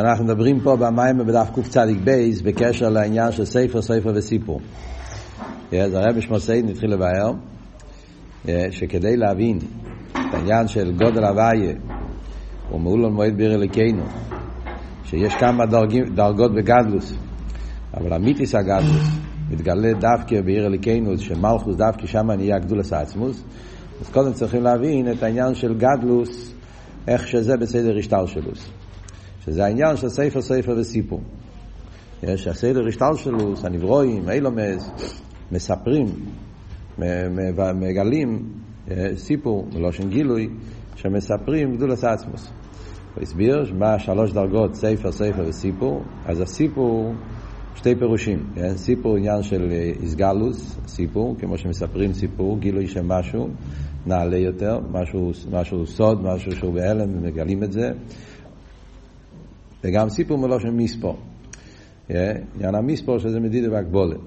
אנחנו מדברים פה במים בדף קצ"ב בקשר לעניין של ספר, ספר וסיפור. אז הרב שמוסיין התחיל לבאר שכדי להבין את העניין של גודל הוויה ומעול מועד ביר אליקנו שיש כמה דרגים, דרגות בגדלוס. אבל המיתיס הגדלוס מתגלה דווקא בעיר אליקנו שמלכוס דווקא שם נהיה גדולס עצמוס אז קודם צריכים להבין את העניין של גדלוס איך שזה בסדר השטלשלוס שזה העניין של ספר ספר וסיפור. יש הסדר השטלשלוס הנברואים אילומס מספרים מגלים סיפור מלושן גילוי שמספרים גדולס עצמוס. הוא הסביר מה שלוש דרגות ספר ספר וסיפור. אז הסיפור שתי פירושים, כן? סיפור עניין של איסגלוס, סיפור, כמו שמספרים סיפור, גילוי של משהו, נעלה יותר, משהו, משהו סוד, משהו שהוא בהלם ומגלים את זה, וגם סיפור מלושן מספור. עניין המספור שזה מדידה והגבולת.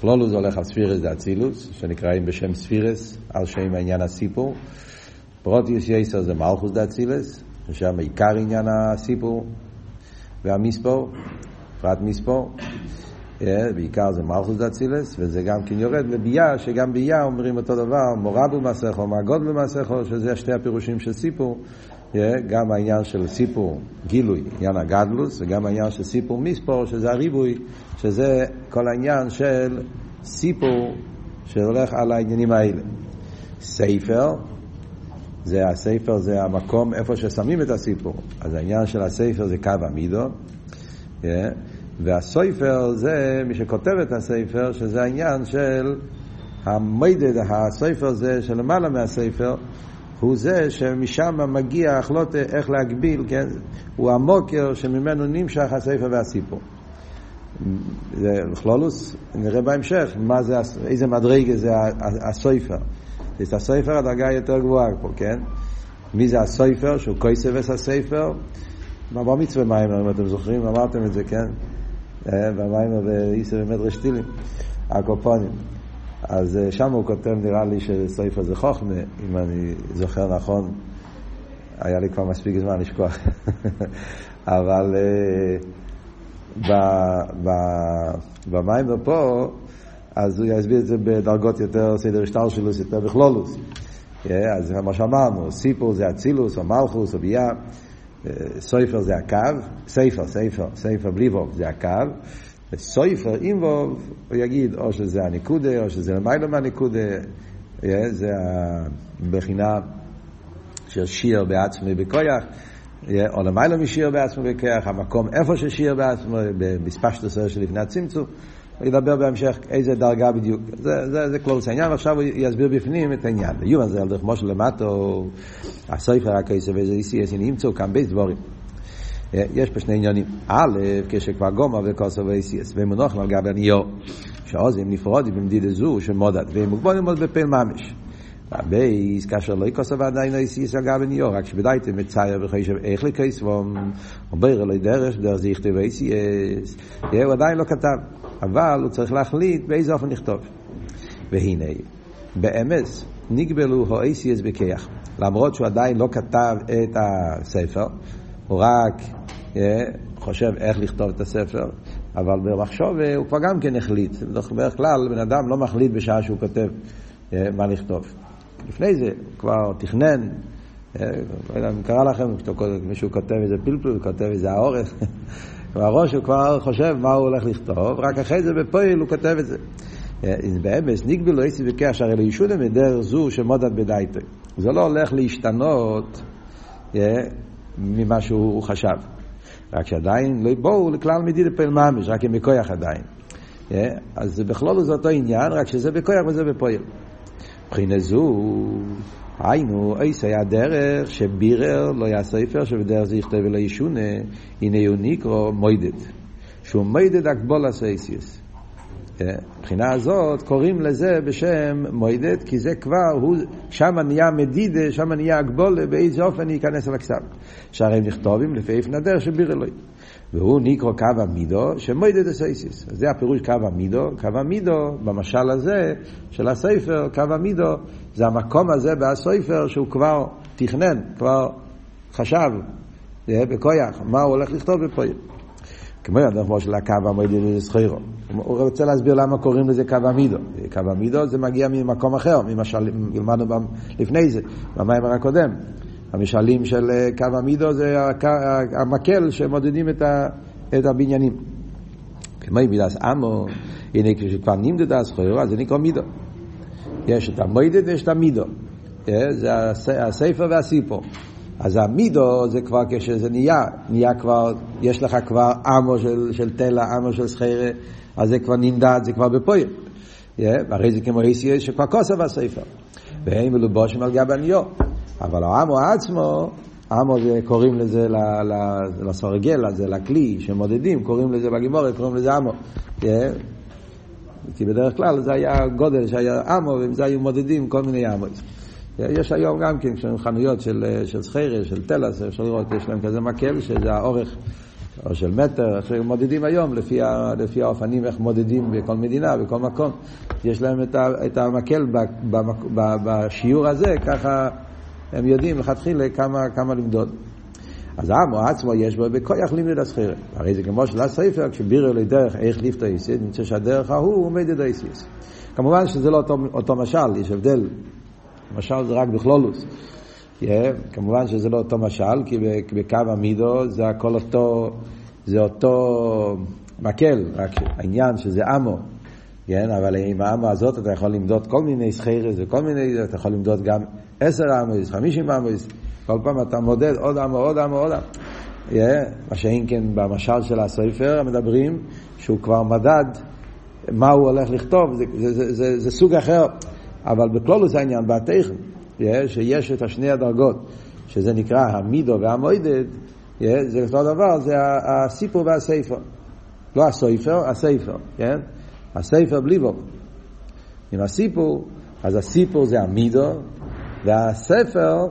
כלולו זה הולך על ספירס דאצילוס, שנקראים בשם ספירס, על שם העניין הסיפור. פרוטיוס יסר זה מלכוס דאצילס, ששם עיקר עניין הסיפור והמספור. פרט מספור, בעיקר זה מלכוס דאצילס, וזה גם כן יורד בביאה, שגם ביאה אומרים אותו דבר, מורה במסכו, מעגוד במסכו, שזה שתי הפירושים של סיפור, גם העניין של סיפור גילוי, עניין הגדלוס, וגם העניין של סיפור מספור, שזה הריבוי, שזה כל העניין של סיפור שהולך על העניינים האלה. ספר, זה הספר, זה המקום איפה ששמים את הסיפור. אז העניין של הספר זה קו המידו, Yeah. והסופר זה, מי שכותב את הספר, שזה העניין של המדד, הספר זה שלמעלה מהספר, הוא זה שמשם מגיע החלוט איך להגביל, כן? הוא המוקר שממנו נמשך הספר והסיפור. זה כלולוס, נראה בהמשך, מה זה, איזה מדרגה זה הסופר. את הסופר הדרגה יותר גבוהה פה, כן? מי זה הסופר, שהוא כויסבס הספר? בבר מצווה מיימר, אם אתם זוכרים, אמרתם את זה, כן? במיימר באיסר באמת רשתילים, הקופונים. אז שם הוא כותב, נראה לי שסעיף הזה חוכמה, אם אני זוכר נכון, היה לי כבר מספיק זמן לשכוח. אבל במיימר פה, אז הוא יסביר את זה בדרגות יותר, סדר שטר שלו, יותר בכלולוס. אז מה שאמרנו, סיפור זה אצילוס, או מלכוס, או ביאה. סויפר זה הקו, סייפר, סייפר, סייפר בלי ווב זה הקו, וסויפר עם ווב, הוא יגיד או שזה הניקודה, או שזה למיילא מהניקודה, זה הבחינה של שיר בעצמי בכויח, או למיילא משיר בעצמי בכויח, המקום איפה ששיר בעצמי, בספשטוס של לפני הצמצום, הוא ידבר בהמשך איזה דרגה בדיוק. זה, זה, זה קלוס העניין, ועכשיו הוא יסביר בפנים את העניין. ביומן זה על דרך משה למטו, הסופר הכסף ואיזה איסי איסי נמצאו כאן בית דבורים. יש פה שני עניינים. א', כשכבר גומר וכוסו ואיסיאס, ומונוחם על גבי הניור, שעוזים נפרודים במדידה זו שמודד, והם מוגבולים עוד בפל ממש. בייס, כאשר לא יקוסו ועדיין לא איסיאס על גבי הניור, רק שבדייתם מצייר וחשב איך לקייסבום, או ביר אלוהי דרך, דרך זה יכתב איסיאס, הוא עדיין לא כתב. אבל הוא צריך להחליט באיזה אופן לכתוב. והנה, באמס נגבלו האייסיאס בכיח. למרות שהוא עדיין לא כתב את הספר, הוא רק yeah, חושב איך לכתוב את הספר, אבל במחשוב הוא כבר גם כן החליט. בדרך כלל בן אדם לא מחליט בשעה שהוא כותב yeah, מה לכתוב. לפני זה הוא כבר תכנן, לא יודע אם קרה לכם, מישהו כותב איזה פלפל, הוא כותב איזה האורך. והראש הוא כבר חושב מה הוא הולך לכתוב, רק אחרי זה בפועל הוא כותב את זה. באמס נגבלו איסי וקש, הרי לישונה מדרך זו שמודד בדייטו. זה לא הולך להשתנות ממה שהוא חשב. רק שעדיין לא יבואו לכלל מדידה פועל ממש, רק עם בכויח עדיין. אז זה בכלול זה אותו עניין, רק שזה בכויח וזה בפועל. מבחינה זו, היינו, איסי הדרך שבירר לא היה ספר שבדרך זה יכתב ולא ישונה, הנה הוא נקרא מוידד, שהוא מוידד אקבול הסייסיוס. מבחינה הזאת קוראים לזה בשם מוידד, כי זה כבר, הוא, שם נהיה מדידה, שם נהיה אקבולה, באיזה אופן ייכנס אל הכסף. שהרי נכתובים לפי איפן הדרך שבירר לא. והוא נקרא קו המידו שמוידד הסייסיס. זה הפירוש קו המידו. קו המידו, במשל הזה של הספר, קו המידו, זה המקום הזה בספר שהוא כבר תכנן, כבר חשב בכויח, מה הוא הולך לכתוב בפויל. כמו כמו של הקו המועד זכירו. הוא רוצה להסביר למה קוראים לזה קו המידו. קו המידו זה מגיע ממקום אחר, ממשל, למדנו לפני זה, במיימר הקודם. המשלים של אה, קו המידו זה המקל שמודדים את, הבניינים. כמו מידס אמו, הנה כשכבר נמדד הזכירו, אז זה נקרא מידו. יש את המועדת ויש את המידו. אה, זה הספר והסיפור. אז המידו זה כבר כשזה נהיה, נהיה כבר, יש לך כבר אמו של, של תלע, אמו של סחיירה, אז זה כבר נמדד, זה כבר בפועל. והרי זה כמו ACS שכבר כוסף הספר. והם מלובושים על גב הניו. אבל האמו עצמו, אמו זה קוראים לזה לסרגל הזה, לכלי שמודדים, קוראים לזה בגימורת, קוראים לזה אמו. כי בדרך כלל זה היה גודל שהיה אמו, ועם זה היו מודדים כל מיני אמות. יש היום גם כן, חנויות של, של סחיירה, של טלס, אפשר לראות, יש להם כזה מקל, שזה האורך, או של מטר, שמודדים היום לפי, ה, לפי האופנים, איך מודדים בכל מדינה, בכל מקום. יש להם את, ה, את המקל ב, ב, ב, בשיעור הזה, ככה הם יודעים לכתחילה כמה, כמה למדוד. אז העמו עצמו יש בו בכוח לימוד הסחירה. הרי זה כמו של הספר, כשבירו לדרך איך ליפתא איסיס, נמצא שהדרך ההוא הוא עומד את האיסיס. כמובן שזה לא אותו, אותו משל, יש הבדל משל זה רק בכלולוס. Yeah, כמובן שזה לא אותו משל, כי בקו המידו זה הכל אותו, זה אותו מקל, רק העניין שזה אמו. כן, אבל עם האמו הזאת אתה יכול למדוד כל מיני סחיירס וכל מיני, אתה יכול למדוד גם עשר אמויס, חמישים אמויס, כל פעם אתה מודד עוד אמו, עוד אמו, עוד אמו. Yeah, מה שאין כן במשל של הספר מדברים שהוא כבר מדד מה הוא הולך לכתוב, זה, זה, זה, זה, זה סוג אחר. אבל בכלולוס העניין, בתכן, שיש את השני הדרגות, שזה נקרא המידו והמוידד, זה אותו דבר, זה הסיפור והספר. לא הסופר, הספר, כן? הספר בלי בו. עם הסיפור, אז הסיפור זה המידו, והספר,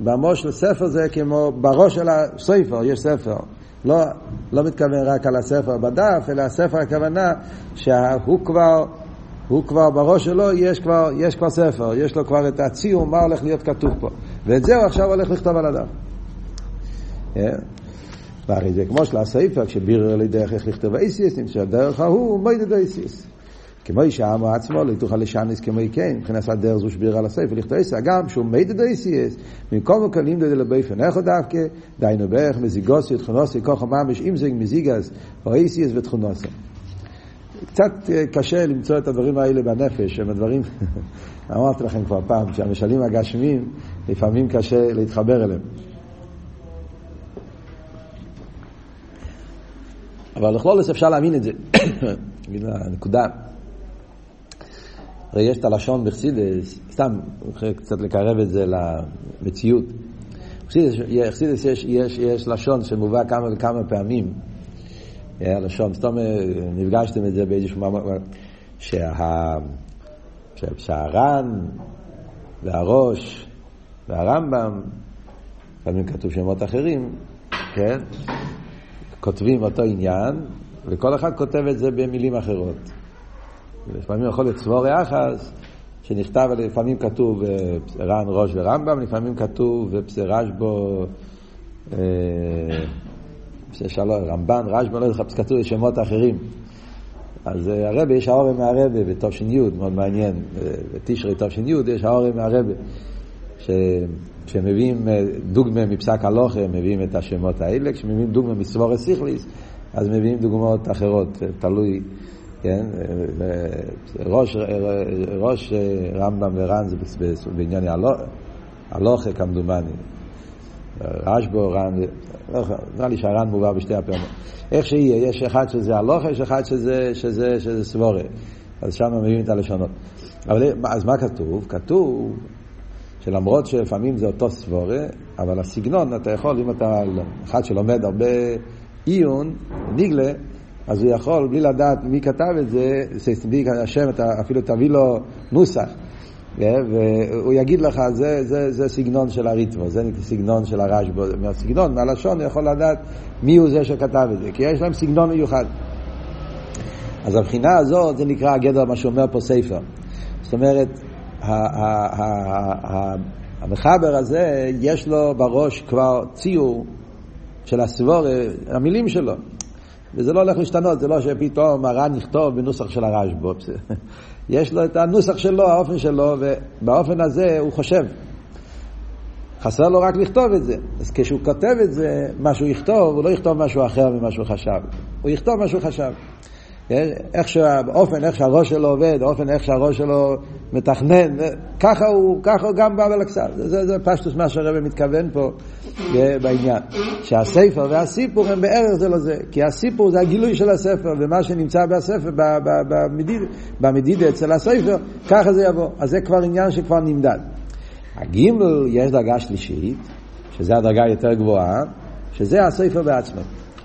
במושל ספר זה כמו בראש של הספר, יש ספר. לא, לא מתכוון רק על הספר בדף, אלא הספר הכוונה שהוא כבר הוא כבר, בראש שלו יש כבר, יש כבר ספר, יש לו כבר את הציור, מה הולך להיות כתוב פה. ואת זה הוא עכשיו הולך לכתוב על הדף. Yeah. והרי זה כמו של הספר, כשבירר לי דרך איך לכתוב אייסיס, נמצא דרך ההוא, מוידד אייסיס. כמו אישה אמר עצמו, לא תוכל לשניס כמו כן, מבחינת הדרך זו שבירה על הספר, לכתוב אייסיס, גם שהוא מיידד אייסיס, במקום מקלים דוד לבייפן איך דווקא, דיינו בערך מזיגוסי, תכונוסי, כוחו ממש, אם זה מזיגס, או אייסיס ותכונוסי. קצת אה, קשה למצוא את הדברים האלה בנפש, הם הדברים, אמרתי לכם כבר פעם, שהמשלים הגשמיים, לפעמים קשה להתחבר אליהם. אבל לכל זאת אפשר להאמין את זה. נגיד הנקודה. הרי יש את הלשון בחסידס, סתם, קצת לקרב את זה למציאות. בחסידס יש, יש, יש לשון שמובא כמה וכמה פעמים. הלשון, סתום נפגשתם את זה באיזשהו מאמר, שה... שהר"ן והראש והרמב"ם, לפעמים כתוב שמות אחרים, כן? כותבים אותו עניין, וכל אחד כותב את זה במילים אחרות. לפעמים יכול להיות סבור יחס, שנכתב, לפעמים כתוב אה, ר"ן, ראש ורמב"ם, לפעמים כתוב פסרש בו אה, שלום, רמב"ן, רשב"ן, לא יודע, כתוב שמות אחרים. אז אה, הרבי, יש האורם מהרבי בתש"י, מאוד מעניין, אה, בתשרי תש"י, יש האורם מהרבי, כשמביאים אה, דוגמה מפסק הלוכה, מביאים את השמות האלה, כשמביאים דוגמה מסבורס סיכליס, אז מביאים דוגמאות אחרות, תלוי, כן, ראש, ראש רמב"ם ור"ן זה בעניין הלוכה כמדומני. רשב"ו, ר"ן, נראה לי שהר"ן מובא בשתי הפעמים. איך שיהיה, יש אחד שזה הלוכה, יש אחד שזה, שזה, שזה סבורה. אז שם מביאים את הלשונות. אבל אז מה כתוב? כתוב שלמרות שלפעמים זה אותו סבורה, אבל הסגנון, אתה יכול, אם אתה אחד שלומד הרבה עיון, ניגלה, אז הוא יכול, בלי לדעת מי כתב את זה, השם, אתה אפילו תביא לו נוסח. כן? והוא יגיד לך, זה, זה, זה סגנון של הריתמו, זה סגנון של הרשב"א, מהסגנון, מהלשון, הוא יכול לדעת מי הוא זה שכתב את זה, כי יש להם סגנון מיוחד. אז הבחינה הזאת, זה נקרא הגדר, מה שאומר פה ספר. זאת אומרת, המחבר הזה, יש לו בראש כבר ציור של הסבור, המילים שלו. וזה לא הולך להשתנות, זה לא שפתאום הר"ן יכתוב בנוסח של הרשב"א. יש לו את הנוסח שלו, האופן שלו, ובאופן הזה הוא חושב. חסר לו רק לכתוב את זה. אז כשהוא כותב את זה, מה שהוא יכתוב, הוא לא יכתוב משהו אחר ממה שהוא חשב. הוא יכתוב מה שהוא חשב. כן? איך שהאופן, איך שהראש שלו עובד, האופן איך שהראש שלו מתכנן, ככה הוא, ככה הוא גם בא בלקסל. זה, זה, פשטוס מה שהרבא מתכוון פה בעניין. שהספר והסיפור הם בערך זה לא זה. כי הסיפור זה הגילוי של הספר, ומה שנמצא בספר, במדיד, במדיד אצל הספר, ככה זה יבוא. אז זה כבר עניין שכבר נמדד. הגימל יש דרגה שלישית, שזה הדרגה היותר גבוהה, שזה הספר בעצמו.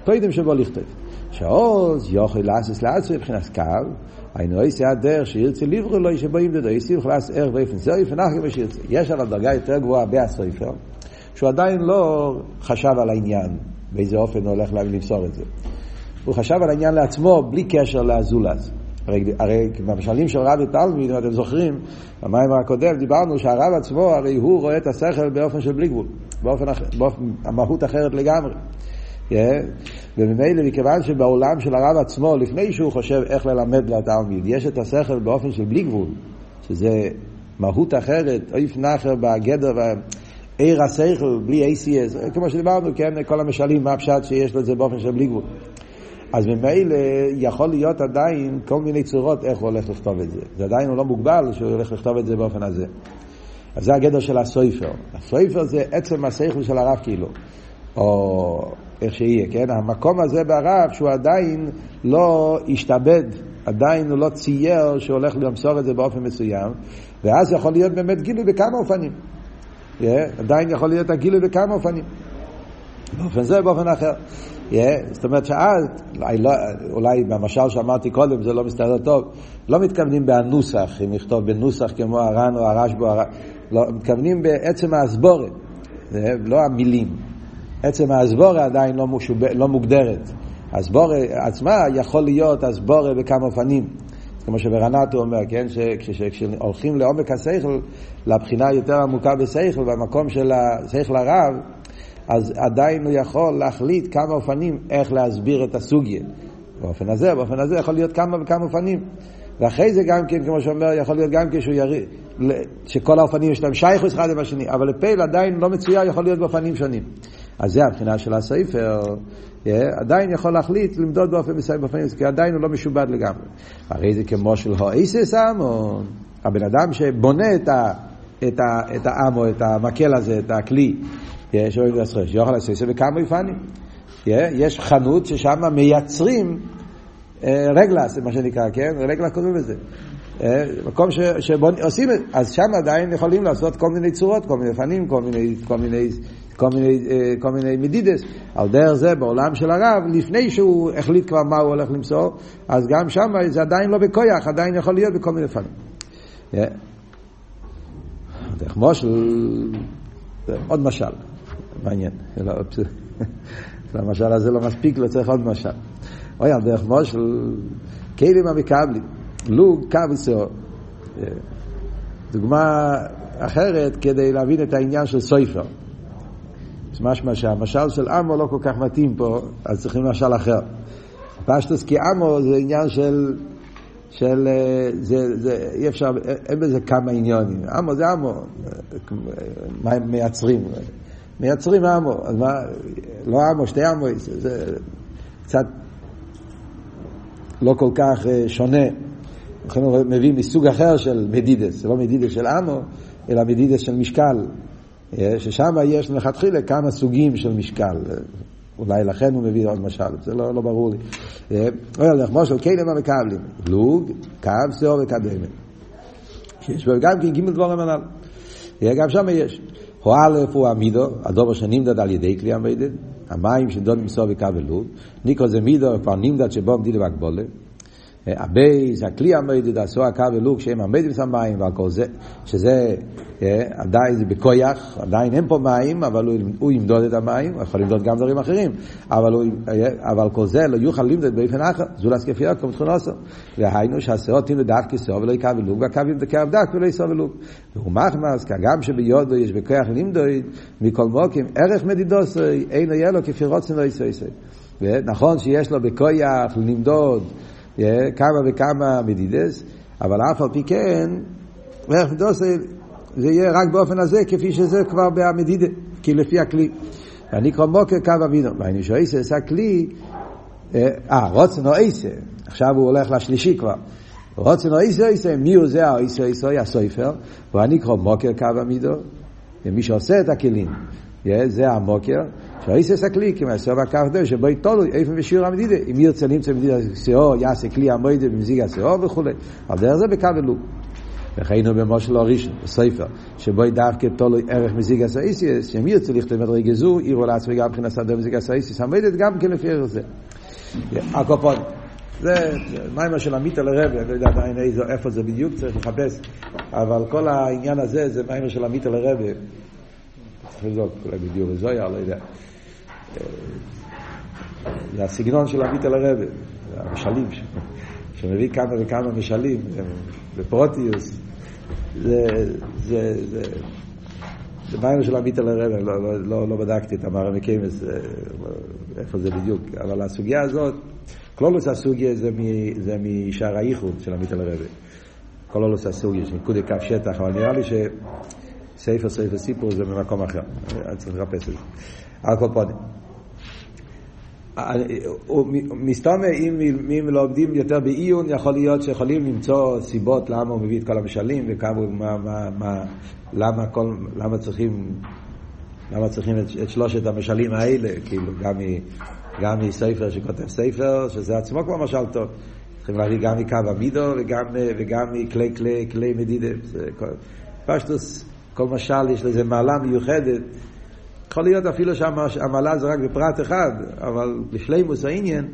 קודם שבו לכתוב. שעוז יוכל לעשות לעצמו מבחינת קו, היינו עושה הדרך שירצה לברו לו שבאים דדו, יסיב לעשות ערך ואיפן זוהי פנחי ושירצה. יש עליו דרגה יותר גבוהה בהסופר, שהוא עדיין לא חשב על העניין, באיזה אופן הוא הולך למסור את זה. הוא חשב על העניין לעצמו בלי קשר לאזולז. הרי, הרי במשלים של רבי תלמיד, אם אתם זוכרים, במיימר הקודם דיברנו שהרב עצמו, הרי הוא רואה את השכל באופן של בלי גבול, באופן, באופן המהות אחרת לגמרי. Yeah. וממילא, מכיוון שבעולם של הרב עצמו, לפני שהוא חושב איך ללמד לתלמיד, יש את השכל באופן של בלי גבול, שזה מהות אחרת, אויף נחר בגדר, עיר השכל, בלי ACS, כמו שדיברנו, כן, כל המשלים, מה הפשט שיש לו את זה באופן של בלי גבול. אז ממילא יכול להיות עדיין כל מיני צורות איך הוא הולך לכתוב את זה. זה עדיין הוא לא מוגבל שהוא הולך לכתוב את זה באופן הזה. אז זה הגדר של הסויפר. הסויפר זה עצם השכל של הרב כאילו, או איך שיהיה, כן? המקום הזה ברב שהוא עדיין לא השתבד, עדיין הוא לא צייר שהוא הולך למסור את זה באופן מסוים, ואז יכול להיות באמת גילוי בכמה אופנים. Yeah, עדיין יכול להיות הגילוי בכמה אופנים. באופן זה ובאופן אחר. Yeah, זאת אומרת שאז, אולי, לא, אולי במשל שאמרתי קודם, זה לא מסתדר טוב, לא מתכוונים בנוסח, אם נכתוב בנוסח כמו הר"ן או הרשב"א, הר... לא, מתכוונים בעצם האסבורת, לא המילים. עצם האסבורה עדיין לא, משוב... לא מוגדרת. האסבורה עצמה יכול להיות אסבורה בכמה אופנים. כמו שברנטו אומר, כן, שכשהולכים לעומק השכל, לבחינה יותר עמוקה בשכל, במקום של השכל הרב, אז עדיין הוא יכול להחליט כמה אופנים איך להסביר את הסוגיה. באופן הזה, באופן הזה יכול להיות כמה וכמה אופנים. ואחרי זה גם כן, כמו שאומר, יכול להיות גם כשהוא יריד, שכל האופנים יש להם שייכוס אחד עם השני, אבל לפייל עדיין לא מצויר, יכול להיות באופנים שונים. אז זה הבחינה של הספר, yeah, עדיין יכול להחליט למדוד באופן מסוים, כי עדיין הוא לא משובד לגמרי. הרי זה כמו של הואיסס אמון, הבן אדם שבונה את, ה, את, ה, את האמו, את המקל הזה, את הכלי, יש אוהב לסחש, יוכל לעשות זה בכמה יפנים. יש חנות ששם מייצרים אה, רגלה, זה מה שנקרא, כן? רגלה קוראים לזה. אה, מקום שבו עושים את זה, אז שם עדיין יכולים לעשות כל מיני צורות, כל מיני פנים, כל מיני, כל מיני, כל מיני, אה, כל מיני מדידס. על דרך זה בעולם של הרב, לפני שהוא החליט כבר מה הוא הולך למסור, אז גם שם זה עדיין לא בכויח, עדיין יכול להיות בכל מיני פנים. דרך מושל, עוד משל. מעניין. המשל הזה לא מספיק, לא צריך עוד משל. אוי, על דרך מושל, כלים המקבלים, לוג קבסו. דוגמה אחרת כדי להבין את העניין של סויפר. משמע שהמשל של עמו לא כל כך מתאים פה, אז צריכים משל אחר. פשטוס כי עמו זה עניין של, של זה, זה, אי אפשר, אין בזה כמה עניונים. עמו זה עמו, מה הם מייצרים? מייצרים עמו, אז מה, לא עמו, שתי עמו, זה קצת לא כל כך אה, שונה. לכן הוא מביא מסוג אחר של מדידס, זה לא מדידס של עמו, אלא מדידס של משקל, אה, ששם יש מלכתחילה כמה סוגים של משקל. אולי לכן הוא מביא עוד משל, זה לא, לא ברור לי. אומר לך, מושל כלים המקבלים, לוג, קו, שאור וקדמת. יש בו גם כן גימל דבורם הנ"ל. גם שם יש. הוא א' הוא המידו, הדובר שנמדד על ידי כלי המדד, המים שדוד מסור וקו ולוד, ניקו זה מידו כבר נמדד שבו מדידה בהגבולה, הבייס, הכלי המדיד, עשו הקו ולוק שהם המדיד המים ועל כל זה, שזה אה, עדיין זה בכויח, עדיין אין פה מים, אבל הוא, הוא ימדוד את המים, הוא יכול למדוד גם דברים אחרים, אבל, הוא, אה, אבל כל זה לא יוכל למדוד באופן אחר, זולס כפי יוקם תכונוסו. והיינו שהשאות תמדוד דווקא שאו ולא יקו ולוק, והקו ימדקה דק ולא יסו ולוק. והוא מחמס, גם שביודו יש בכוח למדוד, מכל מוקים, ערך מדידוסוי, אין יהיה לו כפי רוצן לא יסו יסו. נכון שיש לו בכויח למדוד כמה וכמה מדידס, אבל אף על פי כן, ערך מדידוסוי זה יהיה רק באופן הזה, כפי שזה כבר במדידה, כי לפי הכלי. ואני קרוא מוקר קו אבינו. ואני שואל, עשה כלי, אה, רוצן או עשה, עכשיו הוא הולך לשלישי כבר. רוצן או עשה עשה, מי הוא זה העשה עשה, הסויפר, ואני קרוא מוקר קו אמידו, ומי שעושה את הכלים, זה המוקר, כי מהסוף הקו דר, שבו יתולו, איפה בשיעור המדידה, אם ירצה נמצא מדידה שאו, יעשה כלי המוידה במזיג השאו וכולי, על דרך זה בקו אלוק. וכיינו במושל הראשון, בספר, שבו דווקא תולוי ערך מזיג הסאיסיס, שהם ירצו לכתוב מדרגה זו, עירו לעצמי גם מבחינת סדר מזיג הסאיסיס, עמדת גם כן לפי ערך זה. הקופון. זה מיימר של עמית על הרב, אני לא יודע עדיין איפה זה בדיוק, צריך לחפש, אבל כל העניין הזה זה מיימר של עמית על הרב. צריך לבדוק, אולי בדיוק זויה, לא יודע. זה הסגנון של עמית על הרב, המשלים, שמביא כמה וכמה משלים, בפרוטיוס, זה, זה, זה, זה מים של עמית על הרב, לא, לא, לא, לא בדקתי את המערב מקיימס, איפה זה בדיוק, אבל הסוגיה הזאת, כלולוס הסוגיה זה, מ, זה משער האיחוד של עמית על הרב. כלולוס הסוגיה, שנקודי קו שטח, אבל נראה לי שספר ספר סיפור זה במקום אחר, אני צריך לחפש את זה. על כל פונים. מסתום אם לומדים יותר בעיון, יכול להיות שיכולים למצוא סיבות למה הוא מביא את כל המשלים וכמה, מה, מה, מה, למה, כל, למה צריכים, למה צריכים את, את שלושת המשלים האלה, כאילו, גם, גם מספר שכותב ספר, שזה עצמו כבר משל טוב. צריכים להביא גם מקו המידו וגם, וגם מכלי כלי, כלי מדידה. פשטוס, כל משל יש לזה מעלה מיוחדת. יכול להיות אפילו שהמעלה זה רק בפרט אחד, אבל בשלימוס העניין,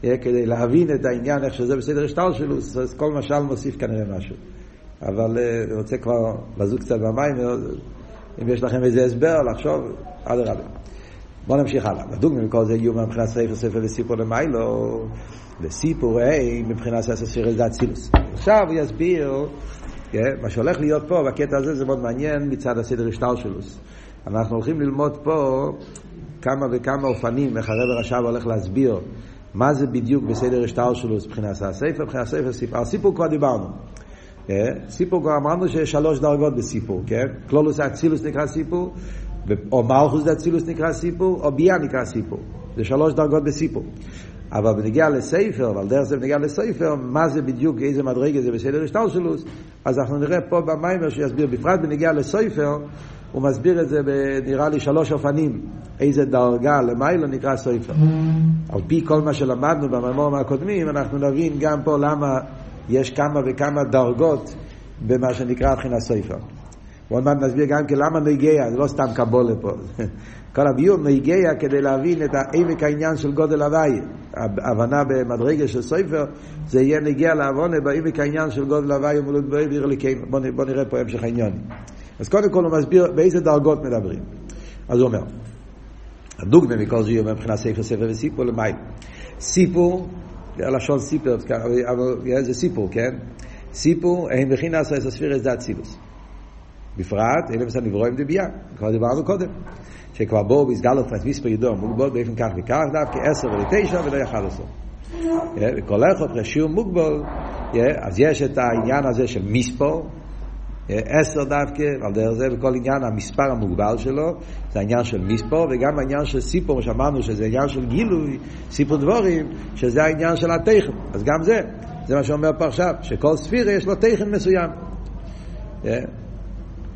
כדי להבין את העניין, איך שזה בסדר השטר שלו, אז כל משל מוסיף כנראה משהו. אבל אני רוצה כבר לזוג קצת במים, אם יש לכם איזה הסבר, לחשוב, אדרבה. בואו נמשיך הלאה. בדוגמא מכל זה יהיו מבחינת ספר ספר וסיפור למיילו, וסיפור ה' מבחינת ספר ספר זה אצילוס. עכשיו הוא יסביר, מה שהולך להיות פה, בקטע הזה זה מאוד מעניין מצד הסדר השטר שלו. אנחנו הולכים ללמוד פה כמה וכמה אופנים, איך הרב הרש"ב הולך להסביר מה זה בדיוק בסדר השטר שלו מבחינת הספר, מבחינת הספר סיפור. על סיפור כבר דיברנו. אה? סיפור כבר אמרנו שיש שלוש דרגות בסיפור, כן? קלולוס אצילוס נקרא סיפור, או מלכוס אצילוס נקרא סיפור, או ביה נקרא סיפור. זה שלוש דרגות בסיפור. אבל בנגיע לספר, ועל דרך זה בנגיע לספר, מה זה בדיוק, איזה מדרגה זה בסדר השטר שלו, אז אנחנו נראה פה במיימר שיסביר, בפרט בנגיע לספר, הוא מסביר את זה נראה לי שלוש אופנים, איזה דרגה למיילו נקרא סופר. על פי כל מה שלמדנו במאמרים הקודמים, אנחנו נבין גם פה למה יש כמה וכמה דרגות במה שנקרא מבחינת סופר. ועוד מעט נסביר גם כן למה נגיע, זה לא סתם קבולה פה. כל הביור נגיע כדי להבין את העמק העניין של גודל הוואי. הבנה במדרגה של סופר, זה יהיה נגיע לעוונה בעמק העניין של גודל הוואי ומולות בואי ועיר לקיים. בואו נראה פה המשך העניין. אז קודם כל הוא מסביר באיזה דרגות מדברים. אז הוא אומר, הדוגמה מכל זה אומר מבחינת ספר ספר וסיפור למי. סיפור, הלשון סיפור, אבל זה סיפור, כן? סיפור, הם בכין עשה את הספירס דה אצילוס. בפרט, אלה מסע נברואים דבייה, כבר דיברנו קודם. שכבר בואו ויסגלו פרט מספר ידום, מוגבול באופן כך וכך, דווקא עשר ולתשע ולא יחד עשר. וכל אחד רשיעור מוגבול, אז יש את העניין הזה של מספור, עשר דווקא, על דרך זה בכל עניין המספר המוגבל שלו, זה העניין של מספור, וגם העניין של סיפור, שאמרנו שזה עניין של גילוי, סיפור דבורים, שזה העניין של התכן. אז גם זה, זה מה שאומר פה עכשיו, שכל ספירה יש לו תכן מסוים.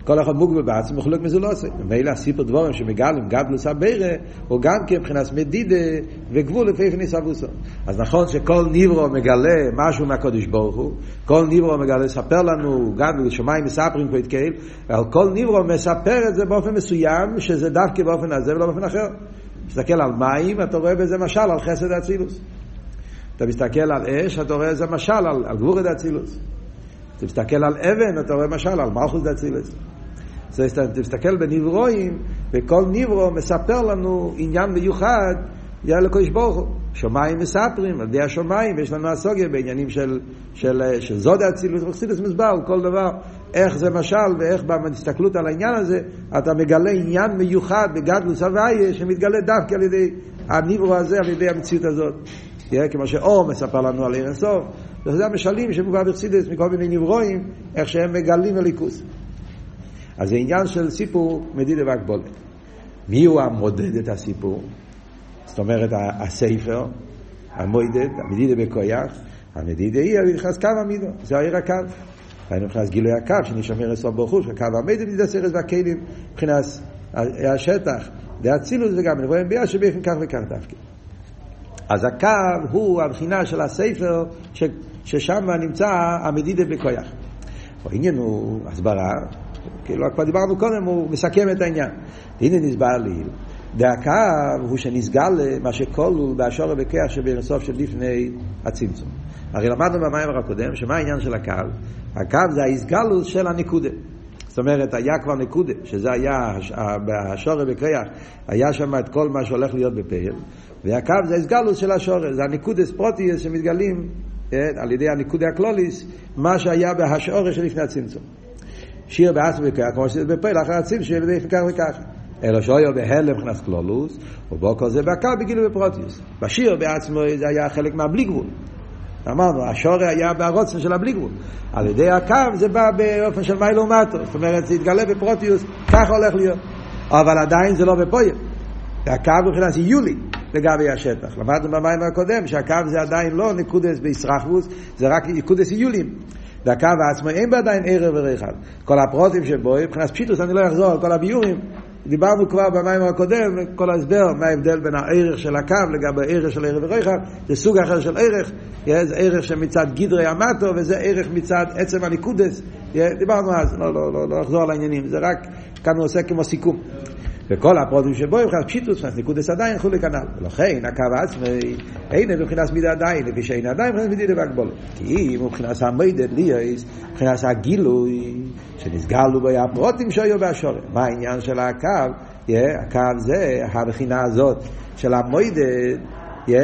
כל אחד מוגבל בעצמו מחולק מזולוסי. ומילא הסיפור דבורים שמגלים גדלוס הבירה, הוא גם כן מבחינת מדידה וגבול לפי פניס אבוסו. אז נכון שכל ניברו מגלה משהו מהקודש ברוך הוא, כל ניברו מגלה, לספר לנו, גדלוס, שמיים מספרים פה התקהל, אבל כל ניברו מספר את זה באופן מסוים, שזה דווקא באופן הזה ולא באופן אחר. תסתכל על מים, אתה רואה בזה משל על חסד האצילוס. אתה מסתכל על אש, אתה רואה איזה משל על, על גבורת דאצילוס. אתה מסתכל על אבן, אתה רואה משל על מלכוס דאצילוס. אתה מסתכל בנברואים, וכל נברו מספר לנו עניין מיוחד, יהיה לקדוש ברוך הוא. שמיים מספרים, על ידי השמיים, ויש לנו הסוגיה בעניינים של, של, של זוד האצילות, וחסידס מסבר, כל דבר, איך זה משל, ואיך בהסתכלות על העניין הזה, אתה מגלה עניין מיוחד בגדלוס הוויה, שמתגלה דווקא על ידי הניברו הזה, על ידי המציאות הזאת. Yeah, כמו שאור מספר לנו על עיר הסוף, וזה המשלים שמובא בחסידס מכל מיני נברואים, איך שהם מגלים הליכוס. אז זה עניין של סיפור מדידה והגבולת. מי הוא המודד את הסיפור? זאת אומרת, הספר, המוידד, המדידה בכויח, המדידה היא נכנס קו המידו, זה העיר הקו. והיינו נכנס גילוי הקו, שנשמר אסור ברוך הוא, שקו המדידה מדידה סרס והכלים, מבחינת השטח, והצילוס וגם נבואים ביד שבאופן כך וכך דווקא. אז הקו הוא הבחינה של הספר, ש, ששם נמצא המדידה בכויח. העניין הוא הסברה, כאילו כבר דיברנו קודם, הוא מסכם את העניין. הנה נסבר לי, והקו הוא שנסגל מה שכלול באשור ובכיח שבין הסוף של לפני הצמצום. הרי למדנו במים הקודם, שמה העניין של הקו? הקו זה ההסגלות של הנקודה. זאת אומרת, היה כבר נקודה, שזה היה השורר בקריח, היה שם את כל מה שהולך להיות בפייל, והקו זה הסגלוס של השורר, זה הנקודס פרוטיאס שמתגלים כן, על ידי הניקודי הקלוליס, מה שהיה בהשורר שלפני הצמצום. שיר באסם וקריח, כמו שזה בפייל, אחרי הצמצום, על ידי כך וכך. אלא שאויו בהלם נכנס קלולוס, ובו כל זה בהקו בגילו בפרוטיוס. בשיר בעצמו זה היה חלק מהבלי גבול. אמרנו, השורי היה בהרוצן של הבלי גבול. על ידי הקו זה בא באופן של מיילו מטו, זאת אומרת זה התגלה בפרוטיוס, ככה הולך להיות. אבל עדיין זה לא בפויר. הקו מבחינת יולי לגבי השטח. למדנו במים הקודם שהקו זה עדיין לא נקודס בישרחבוס, זה רק נקודס יולים. והקו עצמו אין בה עדיין ערב וריחל. כל הפרוטים שבו, מבחינת פשיטוס אני לא אחזור על כל הביורים, דיברנו כבר במים הקודם, כל ההסבר, מה ההבדל בין הערך של הקו לגבי הערך של ערב וריחל, זה סוג אחר של ערך, זה ערך שמצד גדרי המטו, וזה ערך מצד עצם הניקודס, דיברנו אז, לא, לא, לא, לא לחזור על העניינים, זה רק, כאן הוא עושה כמו סיכום. וכל הפרוטים שבו מבחינת פשיטוס, מבחינת ניקודס עדיין כולי כנ"ל. ולכן הקו עצמי אין מבחינת מידה עדיין, לפי שאין עדיין מבחינת מידה בהגבולת. כי אם מבחינת המיידד ליאס, מבחינת הגילוי, שנסגלו בו הפרוטים שהיו בהשורת. מה העניין של הקו? הקו זה הבחינה הזאת של המוידד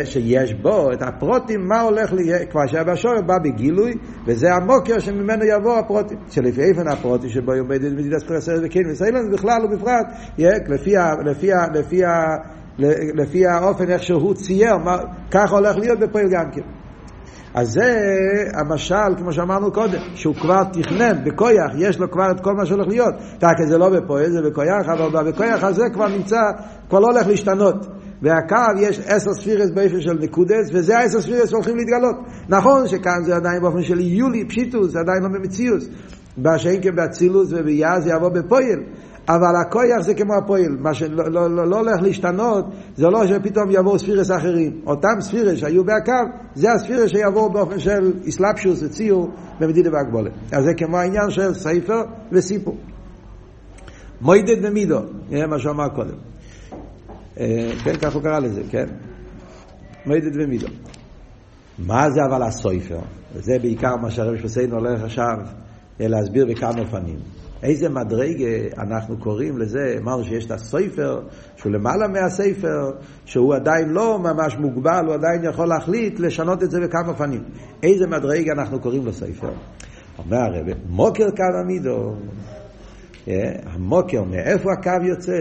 שיש בו את הפרוטים, מה הולך להיות, כבר שהבשורת בא בגילוי, וזה המוקר שממנו יבוא הפרוטים. שלפי איפן הפרוטים שבו עומד את מדידת פרסרת וקין וסיילון בכלל ובפרט, לפי, לפי, לפי, לפי האופן איך שהוא צייר, ככה הולך להיות בפועל גם כן. אז זה המשל, כמו שאמרנו קודם, שהוא כבר תכנן בכויח, יש לו כבר את כל מה שהולך להיות. רק זה לא בפועל, זה בכויח, אבל בכויח הזה כבר נמצא, כבר לא הולך להשתנות. והקו יש עשר ספירס באופן של נקודס, וזה העשר ספירס שהולכים להתגלות. נכון שכאן זה עדיין באופן של יולי, פשיטוס, זה עדיין לא במציאוס. שאין כבאצילוס וביאה זה יבוא בפועל. אבל הכויח זה כמו הפועל, מה שלא לא, לא, לא הולך להשתנות, זה לא שפתאום יבואו ספירס אחרים. אותם ספירס שהיו בהקו, זה הספירס שיבואו באופן של אסלאפשוס וציור במדידה והגבולת. אז זה כמו העניין של ספר וסיפור. מוידד ומידו, מה שאמר קודם. כן, כך הוא קרא לזה, כן? מוידד ומידו. מה זה אבל הסויפר? וזה בעיקר מה שהרב שפסינו הולך עכשיו אה, להסביר בכמה אופנים. איזה מדרגה אנחנו קוראים לזה, אמרנו שיש את הסויפר, שהוא למעלה מהספר, שהוא עדיין לא ממש מוגבל, הוא עדיין יכול להחליט לשנות את זה בכמה אופנים. איזה מדרגה אנחנו קוראים לספר? אומר הרב, מוקר קו עמידו. אה, המוקר, מאיפה הקו יוצא?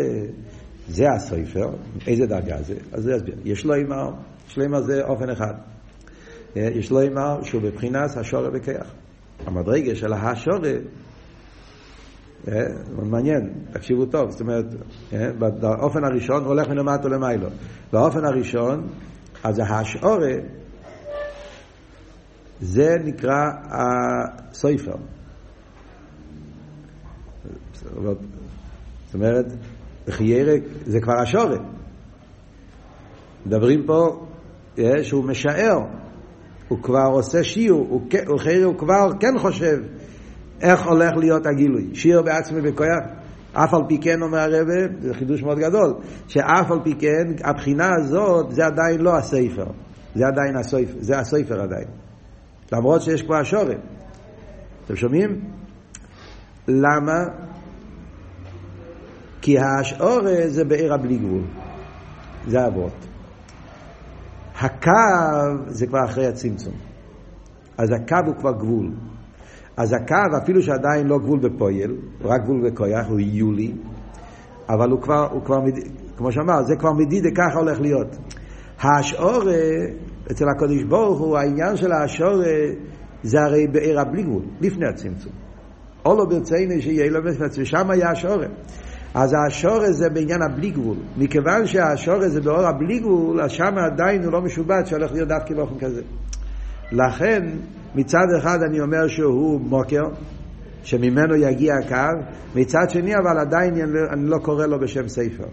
זה הסופר, איזה דרגה זה? אז זה יסביר. יש לו אימר, יש לו אימר זה אופן אחד. אה, יש לו אימר שהוא בבחינת השורא בכיח. המדרגה של השורא, אה, מעניין, תקשיבו טוב, זאת אומרת, אה, באופן הראשון הוא הולך מלמטה למיילו. באופן הראשון, אז השורא, זה נקרא הסופר. זאת אומרת, בחיירק זה כבר השורת. מדברים פה אה, שהוא משער, הוא כבר עושה שיעור, הוא, הוא, הוא כבר כן חושב איך הולך להיות הגילוי. שיר בעצמי בכויח. אף על פי כן אומר הרבה, זה חידוש מאוד גדול, שאף על פי כן הבחינה הזאת זה עדיין לא הספר. זה עדיין הסויפר, זה הסויפר עדיין. למרות שיש פה השורת. אתם שומעים? למה? כי השעורה זה בעיר הבלי גבול. זה אבות. הקו זה כבר אחרי הצמצום. אז הקו הוא כבר גבול. אז הקו, אפילו שעדיין לא גבול בפועל, רק גבול בכויח, הוא יולי, אבל הוא כבר, הוא כבר כמו שאמר, זה כבר מדידה, ככה הולך להיות. השעורה, אצל הקדוש ברוך הוא, העניין של השעורה זה הרי בעיר הבלי גבול, לפני הצמצום. אולו ברצינו שיהיה לו מצמצום, שם היה השעורה. אז השורש זה בעניין הבלי גבול. מכיוון שהשורש זה באור הבלי גבול, אז שם עדיין הוא לא משובץ שהולך להיות דווקא באופן כזה. לכן, מצד אחד אני אומר שהוא מוקר, שממנו יגיע הקו, מצד שני אבל עדיין אני לא קורא לו בשם ספר.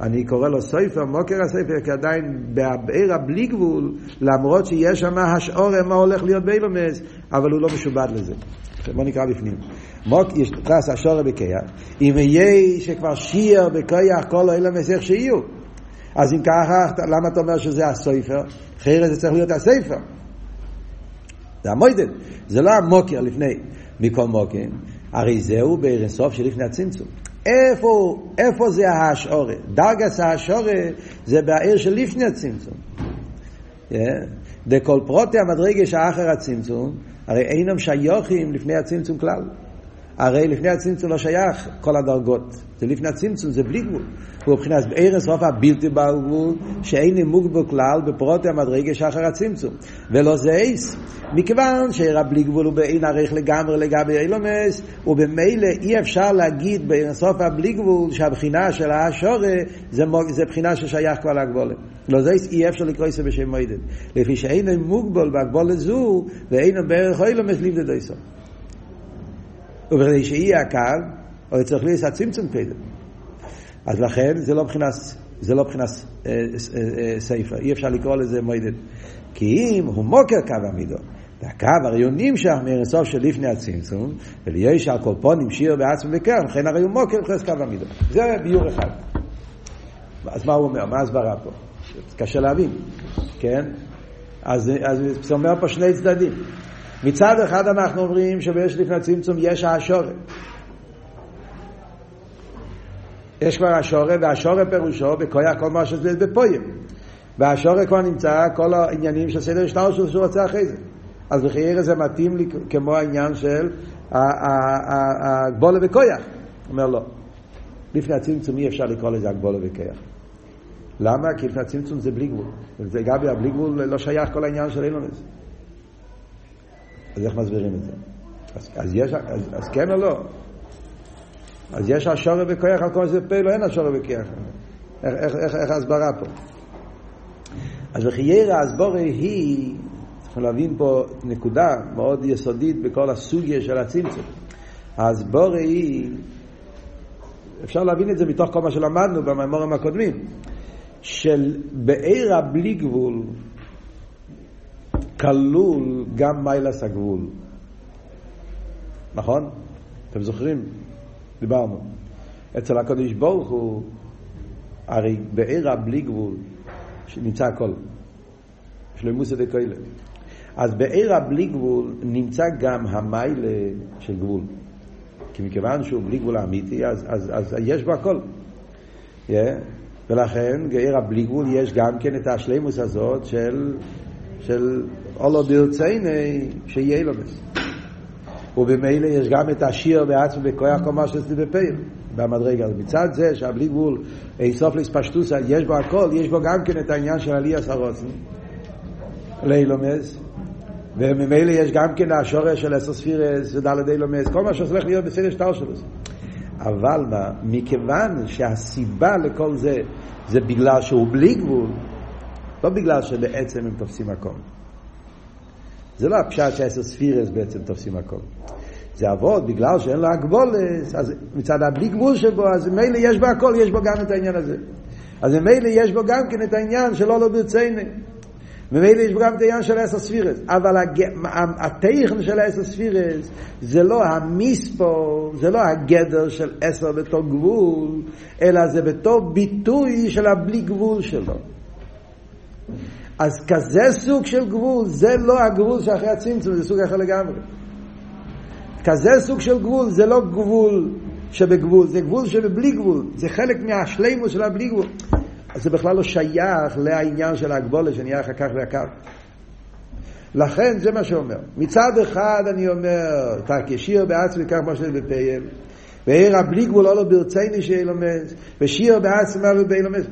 אני קורא לו ספר, מוקר הספר, כי עדיין בעיר הבלי גבול, למרות שיש שם השעורם מה הולך להיות באילומס, אבל הוא לא משובד לזה. בוא נקרא בפנים. מוק יש פרס השורה בקייח, אם יהיה שכבר שיר בקייח כל אילומס איך שיהיו. אז אם ככה, למה אתה אומר שזה הספר? אחרת זה צריך להיות הספר. זה המוידן, זה לא המוקר לפני. מכל מוקר, הרי זהו בערן סוף שלפני הצמצום. איפה, איפה זה ההשעורה? דרגס ההשעורה זה בעיר של לפני הצמצום. דכל פרוטי המדרגש האחר הצמצום, הרי אינם שייכים לפני הצמצום כלל. הרי לפני הצמצום לא שייך כל הדרגות. זה לפני הצמצום, זה בלי גבול. הוא מבחינת בערן סוף הבלתי בגבול, שאין נימוק בו כלל בפרוטי המדרגש אחר הצמצום. ולא זה אייס. מכיוון שעיר הבלי גבול הוא באין ערך לגמרי לגבי אילומס, ובמילא אי אפשר להגיד בערן סוף הבלי גבול שהבחינה של האשורה זה, מוג, זה בחינה ששייך כבר להגבולת. לא זה אי אפשר לקרוא את זה בשם מוידד. לפי שאין מוגבול בהגבולת זו, ואין בערך אילומס ליבדה דויסו. ובכדי שיהיה הקו, או צריך להיות הצמצום כזה. אז לכן זה לא מבחינת, לא אה, אה, אה, ספר, אי אפשר לקרוא לזה מוידד. כי אם הוא מוקר קו המידו, והקו הרי הוא נמשך מארסוף של לפני הצמצום, וליש הקולפונים שיר בעצמו וקרן, לכן הרי הוא מוקר מבחינת קו המידו. זה ביור אחד. אז מה הוא אומר? מה ההסברה פה? קשה להבין, כן? אז זה אומר פה שני צדדים. מצד אחד אנחנו אומרים שביש לפני הצמצום יש האשורת. יש כבר השורא, והשורא פירושו בכויח כל מה שזה בפוים. והשורא כבר נמצא כל העניינים של סדר שטר שהוא רוצה אחרי זה. אז בחייר זה מתאים לי כמו העניין של הגבולה וכויח. אומר לא. לפני הצמצום אי אפשר לקרוא לזה הגבולה וכויח. למה? כי לפני הצמצום זה בלי גבול. זה גבי הבלי גבול לא שייך כל העניין של אילונס. אז איך מסבירים את זה? אז, אז, יש, אז, אז כן או לא? אז יש השורא וכוח על כל זה פה, לא אין השורא וכוח. איך, איך, איך, איך ההסברה פה? אז בחייר ההסבורה היא, צריכים להבין פה נקודה מאוד יסודית בכל הסוגיה של הצמצום. ההסבורה היא, אפשר להבין את זה מתוך כל מה שלמדנו במימורים הקודמים, של בעיר הבלי גבול כלול גם מיילס הגבול. נכון? אתם זוכרים? דיברנו. אצל הקדוש ברוך הוא, הרי בעירה בלי גבול, שנמצא הכל. שלמוס דקוילה. אז בעירה בלי גבול נמצא גם המיילה של גבול. כי מכיוון שהוא בלי גבול אמיתי, אז, אז, אז יש בו הכל. Yeah. ולכן, גאירה בלי גבול יש גם כן את השלימוס הזאת של, של אולו ברצייני שיהיה לו בזה. ובמילא יש גם את השיר בעצמו בכוח כל מה שזה בפעיל במדרגה. מצד זה שהבלי גבול אין סוף להספשטוסה יש בו הכל, יש בו גם כן את העניין של עלייה סרוצן לאילומס וממילא יש גם כן השורש של עשר ספירס ודלת אילומס כל מה שהולך להיות בסדר שטר שלו אבל מה, מכיוון שהסיבה לכל זה זה בגלל שהוא בלי גבול לא בגלל שבעצם הם תופסים הכל זה לא הפשט שעשר ספירס בעצם תופסים הכל. זה עבוד בגלל שאין לו הגבולס, אז מצד הבלי גבול שבו, אז ממילא יש בו הכל, יש בו גם את העניין הזה. אז ממילא יש בו גם כן את העניין של לא ברציני. ממילא יש בו גם את העניין של עשר ספירס. אבל הטכן של עשר ספירס זה לא המספור, זה לא הגדר של עשר בתור גבול, אלא זה בתור ביטוי של הבלי גבול שלו. אז כזה סוג של גבול, זה לא הגבול שאחרי הצמצום, זה סוג אחר לגמרי. כזה סוג של גבול, זה לא גבול שבגבול, זה גבול שבבלי גבול, זה חלק מהשלימוס של הבלי גבול. אז זה בכלל לא שייך לעניין של ההגבולה שנהיה אחר כך והקו. לכן זה מה שאומר. מצד אחד אני אומר, כשיר בעצמי כך מה בפייל, ועיר הבלי גבול לא ברציני שאילומס, ושיר בעצמי ובאילומס.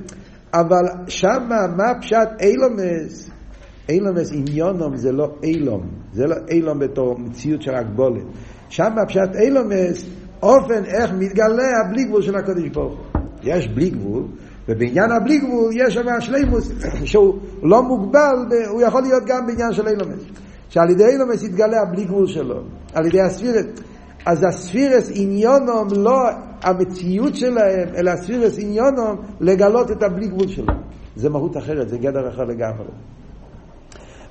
אבל שמה, מה פשט אילומס? אילומס עניונום זה לא אילום, זה לא אילום בתור מציאות של הגבולת. שמה פשט אילומס, אופן איך מתגלה הבלי גבול של הקודש ברוך יש בלי גבול, ובעניין הבלי גבול יש שם השלימוס שהוא לא מוגבל, הוא יכול להיות גם בעניין של אילומס. שעל ידי אילומס יתגלה הבלי גבול שלו, על ידי הספירת. אז הספירס עניונום לא המציאות שלהם, אלא הספירס עניונום לגלות את הבלי גבול שלו. זה מהות אחרת, זה גדר אחר לגמרי.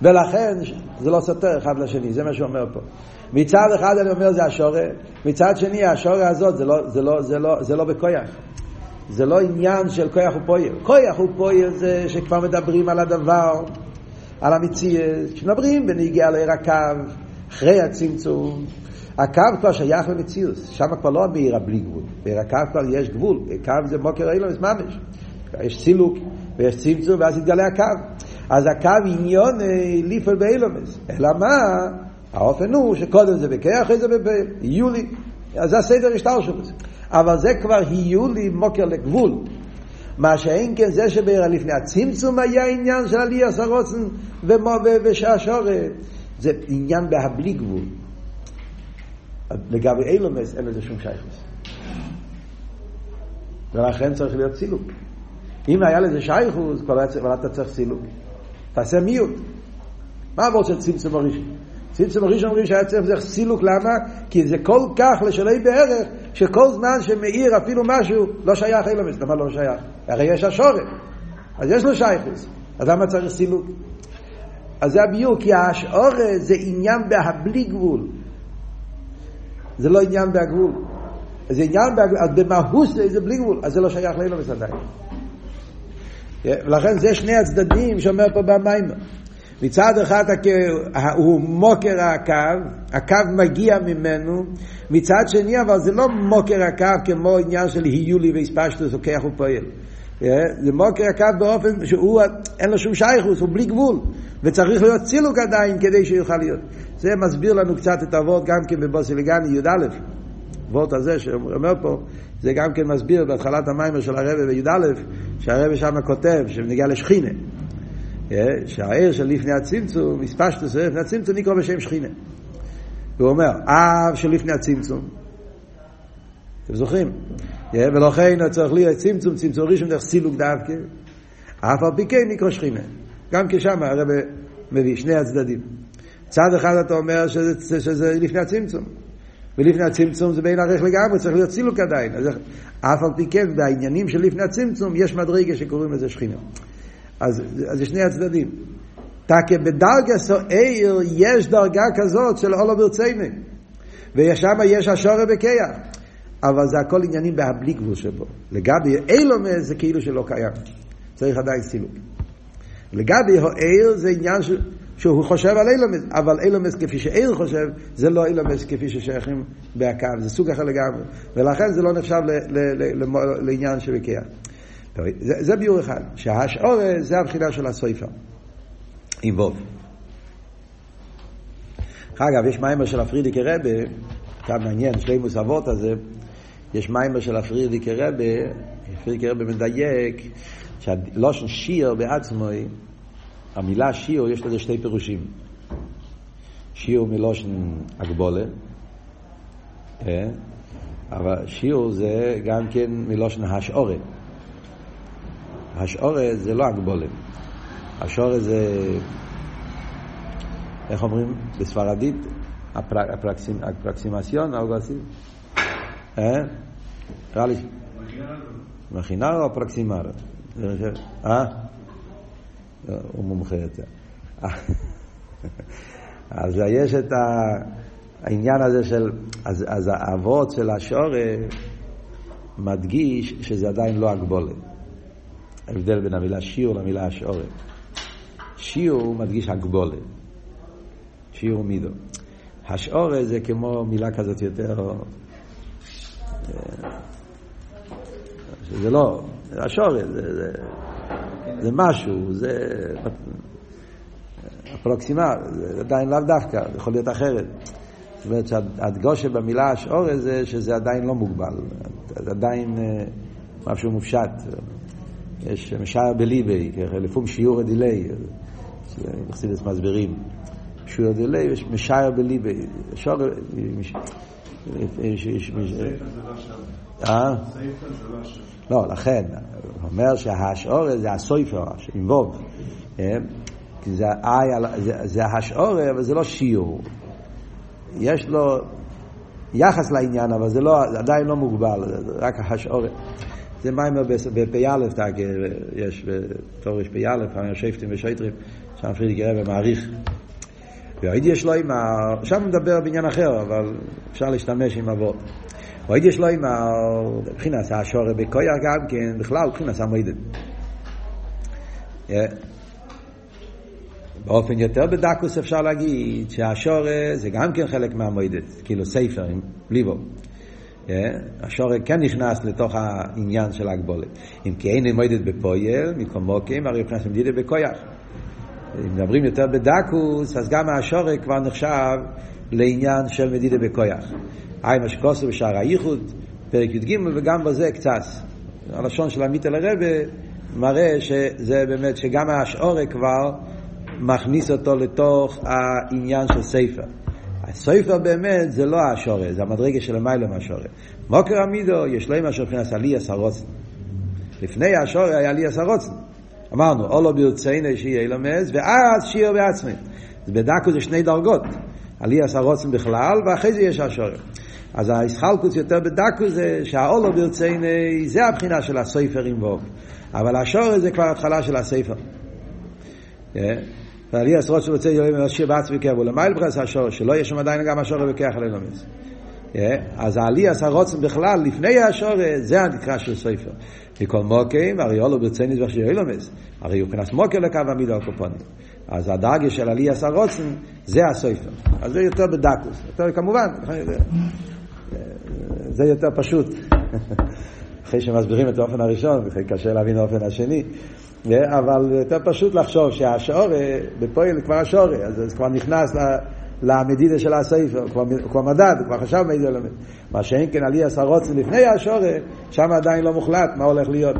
ולכן זה לא סותר אחד לשני, זה מה שהוא אומר פה. מצד אחד אני אומר זה השורא, מצד שני השורא הזאת זה לא, זה לא, זה לא, זה לא בכויח. זה לא עניין של כויח ופויר. כויח ופויר זה שכבר מדברים על הדבר, על המציאות, כשמדברים בנהיגה לעיר הקו, אחרי הצמצום, הקו כבר שייך למציאות, שם כבר לא המאיר הבלי גבול, הקו כבר יש גבול, קו זה מוקר אילומס ממש, יש סילוק ויש צמצום ואז יתגלה הקו, אז הקו עניון ליפל באילומס, אלא מה? האופן הוא שקודם זה בקר, אחרי זה ביולי, אז זה הסדר השטר של זה. אבל זה כבר היולי מוקר לגבול. מה שאין כן זה שבעיר לפני הצמצום היה עניין של עלייה סרוצן ושעשורת. זה עניין בהבלי גבול. לגבי אילומס אין לזה שום שייכוס. ולכן צריך להיות סילוק. אם היה לזה שייכוס, כבר אתה צריך סילוק. תעשה מיעוט. מה עבור של צמצום הראשון? צמצום הראשון אומרים שהיה צריך לזה סילוק, למה? כי זה כל כך לשולי בערך, שכל זמן שמאיר אפילו משהו, לא שייך אילומס. למה לא שייך? הרי יש השורת. אז יש לו שייכוס. אז למה צריך סילוק? אז זה הביור, כי השעורת זה עניין בהבלי גבול. זה לא עניין בהגבול. זה עניין בהגבול, אז במהות זה בלי גבול, אז זה לא שייך לאילומס עדיין. ולכן זה שני הצדדים שאומר פה במים. מצד אחד הוא מוקר הקו, הקו מגיע ממנו, מצד שני אבל זה לא מוקר הקו כמו עניין של היולי והספשטוס או כיח ופועל. זה מוקר הקו באופן שהוא, אין לו שום שייכוס, הוא בלי גבול, וצריך להיות צילוק עדיין כדי שיוכל להיות. זה מסביר לנו קצת את הוורד גם כן בבוסילגני י"א. הוורד הזה שאומר פה, זה גם כן מסביר בהתחלת המיימר של הרבי בי"א, שהרבי שם כותב, שנגיע לשכינה. שהעיר של לפני הצמצום, מספשטוס לפני הצמצום נקרא בשם שכינה. הוא אומר, אב של לפני הצמצום. אתם זוכרים? ולכן צריך להיות צמצום, צמצום ראשון דרך סילוק דווקא. אף על פי כן נקרא שכינה. גם כשם הרב מביא שני הצדדים. צד אחד אתה אומר שזה, שזה לפני הצמצום. ולפני הצמצום זה בין ערך לגמרי, צריך להיות סילוק עדיין. אז אף על פי כן, בעניינים של לפני הצמצום, יש מדרגה שקוראים לזה שכינה. אז, זה שני הצדדים. תקה בדרגה סוער יש דרגה כזאת של אולו ברצייני. ושם יש השורא בקייח. אבל זה הכל עניינים בהבלי גבול שבו. לגבי אילומס זה כאילו שלא קיים. צריך עדיין סילוק. לגבי הוער זה עניין ש... שהוא חושב על אילומס, אבל אילומס כפי שאיר חושב, זה לא אילומס כפי ששייכים בהקו, זה סוג אחר לגמרי. ולכן זה לא נחשב. לעניין שבקייח. זה, זה ביור אחד, שהשעורה זה הבחינה של הסויפה, עם ווב. אגב, יש מיימר של הפרידיקי רבה, כאן מעניין, שלימוס אבות הזה, יש מיימר של הפרידיקי רבה, הפרידיקי רבה מדייק, שהלושן שיר בעצמו, המילה שיר יש לזה שתי פירושים. שיר מלושן הגבולה, אבל שיר זה גם כן מלושן השעורה. השעורה זה לא הגבולה. השעורה זה, איך אומרים בספרדית? אפרקסימציון, או גוסי? אה? נראה לי... מכינה או אפרקסימר? אה? הוא מומחה יותר. אז יש את העניין הזה של, אז, אז האבות של השעורה מדגיש שזה עדיין לא הגבולת. ההבדל בין המילה שיעור למילה השעורת. שיעור מדגיש הגבולה. שיעור מידו. השעורה זה כמו מילה כזאת יותר... זה לא, השעורה זה, זה, זה משהו, זה אפרוקסימל, זה עדיין לאו דווקא, זה יכול להיות אחרת. זאת אומרת שהדגושה במילה השעורה זה שזה עדיין לא מוגבל, זה עדיין אה, משהו מופשט. יש משער בליבי, לפעמים שיעור דיליי, בחסידס מסבירים. שיעור דיליי יש משער בליבי. שור... אה? לא, לכן, הוא אומר שהשעורה זה הסויפר, אינבוב. כי זה, זה השעורה, אבל זה לא שיעור. יש לו יחס לעניין, אבל זה לא, עדיין לא מוגבל, זה רק השעורה. זה מיימר בפ"א, יש בתורש פ"א, השפטים ושויטרים, שם פרידיק רבי מעריך. והייתי יש לו עם ה... עכשיו מדבר בעניין אחר, אבל אפשר להשתמש עם אבות. והייתי יש לו ה... מבחינת השורר בקויר גם כן, בכלל מבחינת המועדת. באופן יותר בדקוס אפשר להגיד שהשורר זה גם כן חלק מהמועדת, כאילו ספר עם ליבו. השורר כן נכנס לתוך העניין של הגבולת. אם כי אין מועדת בפויל, מקום מוקים, הרי מבחינת מדידת בכויח. אם מדברים יותר בדקוס, אז גם השורק כבר נחשב לעניין של מדידה בכויח. היי מה שכוסו בשער הייחוד, פרק י"ג, וגם בזה קצת. הלשון של עמית אל הרבה מראה שזה באמת, שגם השורק כבר מכניס אותו לתוך העניין של ספר. הספר באמת זה לא השורק, זה המדרגה של המילה מהשורק. מוקר עמידו, יש לו משהו מבחינת עלי עשרוצן. לפני השורק היה עלי עשרוצן. אמרנו, אולו ברצינו שיהיה למז, ואז שיר בעצמי. בדקו זה שני דרגות. עלי עשה רוצן בכלל, ואחרי זה יש השורם. אז הישחלקוס יותר בדקו זה שהאולו ברצינו זה הבחינה של הספר עם ווב. אבל השורם זה כבר התחלה של הספר. ועלי עשה רוצן רוצה יהיה שיר בעצמי כאב, ולמייל ברס השורם, שלא יש שם עדיין גם השורם בכך עלינו מז. אז העלי עשה רוצן בכלל, לפני השורם, זה הנקרא של ספר. מכל מוקים, הרי אולו ברציני זה שיהיה אילומס, הרי הוא כנס מוקר לקו המידו הקופונים. אז הדאגה של עלי עשה רוצן, זה הסויפר. אז זה יותר בדקוס. יותר כמובן, זה יותר פשוט. אחרי שמסבירים את האופן הראשון, קשה להבין האופן השני. אבל יותר פשוט לחשוב שהשעורה, בפועל כבר השעורה, אז זה כבר נכנס למדידה של הספר, הוא כבר, מדד, הוא כבר חשב מדידה למד. מה שאין כן עלי עשה רוצן לפני השורה, שם עדיין לא מוחלט מה הולך להיות.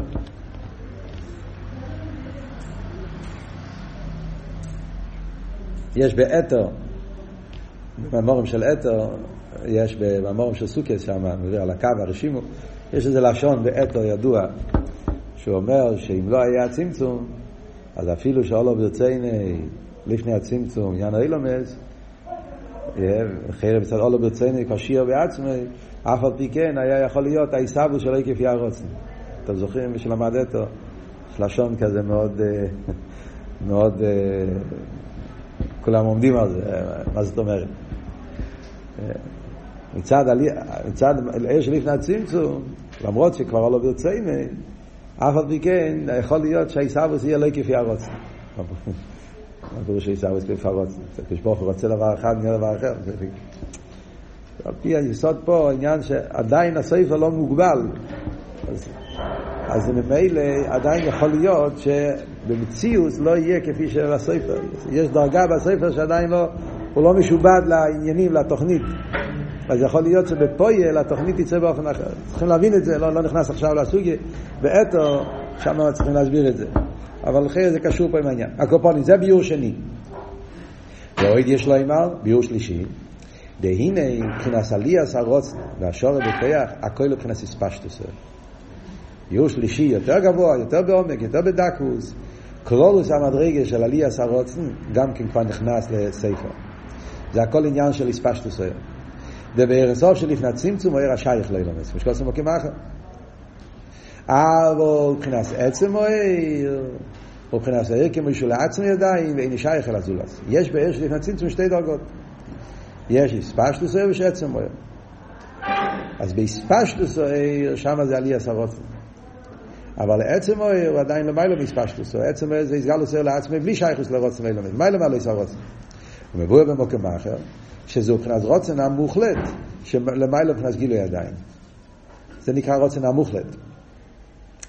יש באתר, בממורים של אתר, יש בממורים של סוכס שם, מדבר על הקו הרשימו, יש איזה לשון באתר ידוע, שהוא אומר שאם לא היה צמצום, אז אפילו שאולו ברצייני לפני הצמצום, יאנו אילומס, חרב מצד אולו ברציני קשיר בעצמי, אף על פי כן היה יכול להיות העיסבו שלא כפי הרוצן. אתם זוכרים שלמד אתו? יש לשון כזה מאוד, מאוד, כולם עומדים על זה, מה זאת אומרת? מצד, מצד אלה שלפני הצמצום, למרות שכבר אולו ברציני, אף על פי כן יכול להיות שהעיסבו יהיה לא כפי הרוצן. מה פירוש עיסאווי לפרוץ? הקדוש ברוך הוא רוצה דבר אחד, נהיה דבר אחר. על פי היסוד פה, העניין שעדיין הספר לא מוגבל. אז, אז ממילא עדיין יכול להיות שבמציאות לא יהיה כפי של הספר. יש דרגה בספר שעדיין לא, הוא לא משובד לעניינים, לתוכנית. אז יכול להיות שבפויל התוכנית תצא באופן אחר. צריכים להבין את זה, לא, לא נכנס עכשיו לסוגיה. באתו, שם צריכים להסביר את זה. אבל אחרי זה קשור פה עם העניין. הקופונים, זה ביור שני. ועוד יש לו אמר, ביור שלישי. דהנה, מבחינת עליאס הרוץ והשורר בכיח, הכל מבחינת הספשטוס. ביור שלישי יותר גבוה, יותר בעומק, יותר בדקוס. קלולוס המדרגה של עליאס הרוצן, גם כן כבר נכנס לספר. זה הכל עניין של הספשטוס. ובערסוף שלפני הצמצום הוא היה רשייך לא ילמס. משקוסם מוקים אחר. אבל מבחינת עצם מוער, מבחינת העיר כמו שהוא לעצמי ידיים, ואין שייך אל הזולס. יש בעיר שלפני צמצום שתי דרגות. יש הספשטוס העיר ויש עצם מוער. אז בהספשטוס העיר, שם זה עלי עשרות. אבל עצם אויר הוא עדיין למיילו מספשטוס, עצם אויר זה יסגל עושה לעצמי בלי שייכוס לרוצן אילומס, מיילו מה לא יסר רוצן. הוא מבואר במוקם אחר, שזהו מבחינת רוצן המוחלט, שלמיילו מבחינת גילוי עדיין. זה נקרא רוצן המוחלט.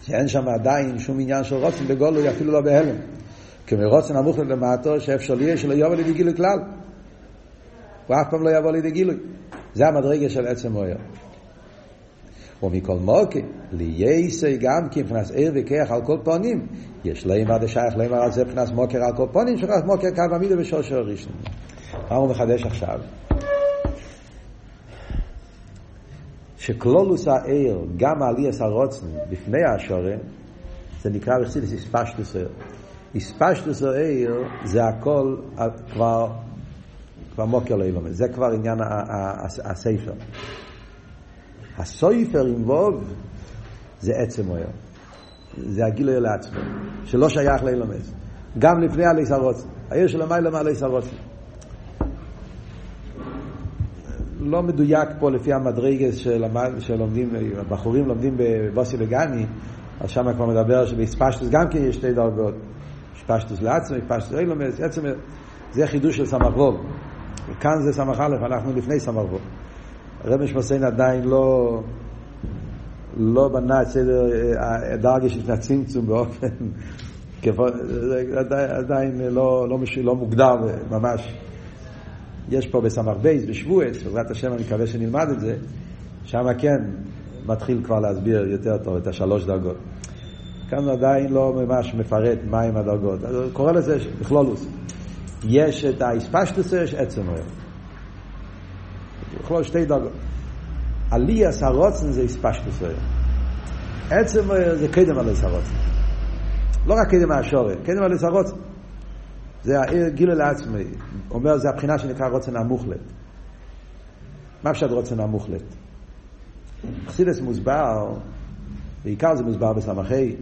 שאין שם עדיין שום עניין של רוצן בגולוי, אפילו לא בהלם. כמו רוצן המוחלט למטו, שאפשר לי שלא יבוא לידי גילוי כלל. הוא אף פעם לא יבוא לידי גילוי. זה המדרגה של עצם אויר. ומכל מוקי, לייסי גם כי מבחינת עיר וכיח על כל פונים, יש עד השייך להם על זה מבחינת מוקר על כל פונים, שכח מוקר קו עמידה בשורשו הראשון. מה הוא מחדש עכשיו? שכלולוס העיר, גם עליאס הרוצן, בפני השורן, זה נקרא בחסידס איספשטוס העיר. איספשטוס העיר זה הכל כבר, כבר מוקר לאילומס, זה כבר עניין הספר. הסויפר עם ווב זה עצם אויר. זה הגילוי לעצמו, שלא שייך לאילומס. גם לפני עלי הרוצן. העיר של המילה מעלי הרוצן. לא מדויק פה לפי המדרגס שלומדים, הבחורים לומדים בבוסי וגני, אז שם כבר מדבר שבאספשטוס גם כן יש שתי דרגות. אספשטוס לעצמו, אספשטוס אילומס, עצם, זה חידוש של סמ"ך ווב. וכאן זה סמ"ך א', אנחנו לפני סמ"ך ווב. הרב משמעסיין עדיין לא, לא בנה את סדר הדרגה של הצמצום באופן, עדיין לא, לא, לא מוגדר ממש. יש פה בסמ"ך בייס, בשבועס, בעזרת השם אני מקווה שנלמד את זה, שם כן מתחיל כבר להסביר יותר טוב את השלוש דרגות. כאן עדיין לא ממש מפרט מהם הדרגות, אז קורא לזה בכלולוס. יש את האספשטוס, יש עצם אוהב. בכלול שתי דרגות. עליאס הרוצן זה אספשטוס אוהב. עצם אוהב זה קדם על הרוצן. לא רק קדם מהשורת, קדם על הרוצן. זה גילוי לעצמי. אומר, זה הבחינה שנקרא רוצן המוחלט. מה פשט רוצן המוחלט? חסידס מוסבר, בעיקר זה מוסבר בסמכי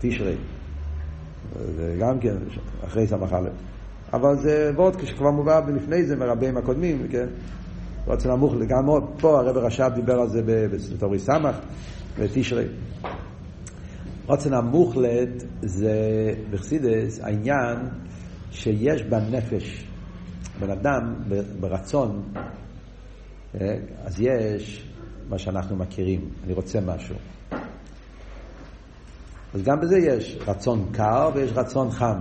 תשרי. זה גם כן אחרי סמך א'. אבל זה ועוד כשכבר מובא לפני זה מרבים הקודמים, כן? רוצן המוחלט, גם עוד פה הרב רש"ב דיבר על זה בתורי סמך ותשרי. רוצן המוחלט זה בחסידס העניין שיש בנפש, בן אדם ברצון, אה, אז יש מה שאנחנו מכירים, אני רוצה משהו. אז גם בזה יש רצון קר ויש רצון חם.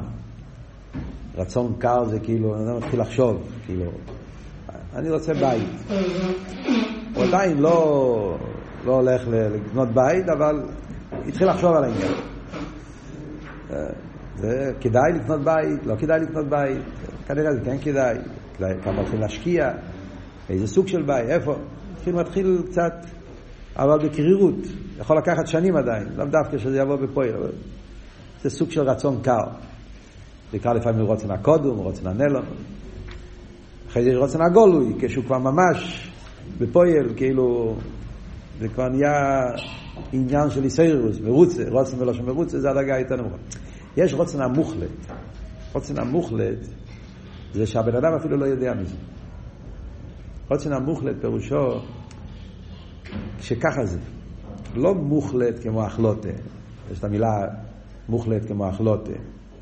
רצון קר זה כאילו, אני מתחיל לחשוב, כאילו, אני רוצה בית. הוא עדיין לא, לא הולך לקנות בית, אבל התחיל לחשוב על העניין. זה כדאי לקנות בית, לא כדאי לקנות בית, כנראה זה כן כדאי, כדאי כמה הולכים להשקיע, איזה סוג של בית, איפה, התחיל מתחיל קצת, אבל בקרירות, יכול לקחת שנים עדיין, לאו דווקא שזה יבוא בפועל, זה סוג של רצון קר. נקרא לפעמים רוצן הקודום, רוצן הנלון. אחרי זה רוצן הגולוי, כשהוא כבר ממש בפועל, כאילו, זה כבר נהיה עניין של איסיירוס, מרוצה, רוצן ולא של מרוצה, זה הדרגה יותר נמוכה. יש רוצן המוחלט. רוצן המוחלט זה שהבן אדם אפילו לא יודע מזה. רוצן המוחלט פירושו שככה זה. לא מוחלט כמו החלוטה. יש את המילה מוחלט כמו החלוטה.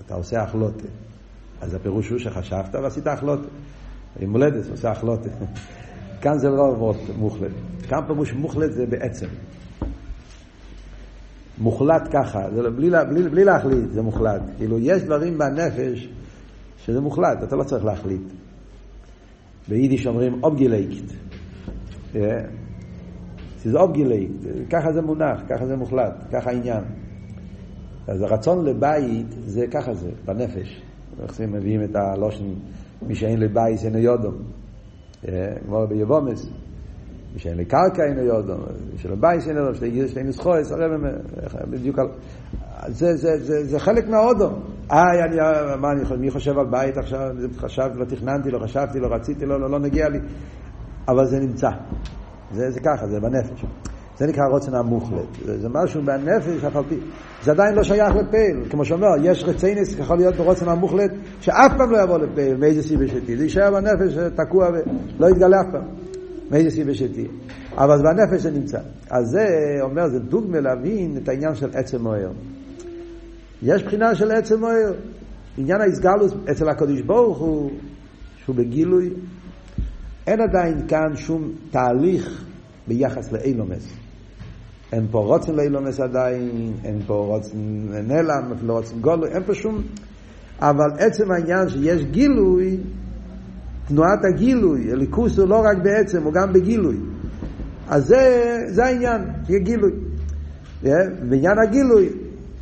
אתה עושה החלוטה. אז הפירוש הוא שחשבת ועשית החלוטה. עם מולדת עושה החלוטה. כאן זה לא מוחלט. כאן פירוש מוחלט זה בעצם. מוחלט ככה, זה לא, בלי, בלי, בלי להחליט, זה מוחלט. כאילו, יש דברים בנפש שזה מוחלט, אתה לא צריך להחליט. ביידיש אומרים אובגילקט. אה? זה אובגילקט, ככה זה מונח, ככה זה מוחלט, ככה העניין. אז הרצון לבית זה ככה זה, בנפש. איך זה מביאים את הלושן, מי שאין לבית אינו יודום. אה? כמו ביבומס. שאין לי קרקע אינו יודו, מי שלא בייס אינו יודו, שתי נסחויס, בדיוק על... זה, זה, זה, זה חלק מהאודום. איי, אני, מה אני מי חושב על בית עכשיו, חשבתי, לא תכננתי, לא חשבתי, לא רציתי, לא, לא, לא נגיע לי, אבל זה נמצא. זה, זה ככה, זה בנפש. זה נקרא רוצן המוחלט. זה, זה משהו בנפש, אף על פי. זה עדיין לא שייך לפעיל. כמו שאומר, יש רציינס, יכול להיות ברוצן המוחלט, שאף פעם לא יבוא לפעיל, מאיזה סיבה שתהיה. זה יישאר בנפש תקוע ולא יתגלה אף פעם. מאיזה סיבה שתהיה. אבל זה בנפש זה נמצא. אז זה אומר, זה דוגמה להבין את העניין של עצם מוער. יש בחינה של עצם מוער. עניין ההסגלוס אצל הקדוש ברוך הוא, שהוא בגילוי, אין עדיין כאן שום תהליך ביחס לאילומס. אין פה רוצן לאילומס עדיין, אין פה רוצן נעלם, אפילו רוצן גולוי, אין פה שום... אבל עצם העניין שיש גילוי, תנועת הגילוי, הליכוס הוא לא רק בעצם, הוא גם בגילוי. אז זה, זה העניין, שיהיה גילוי. בעניין הגילוי,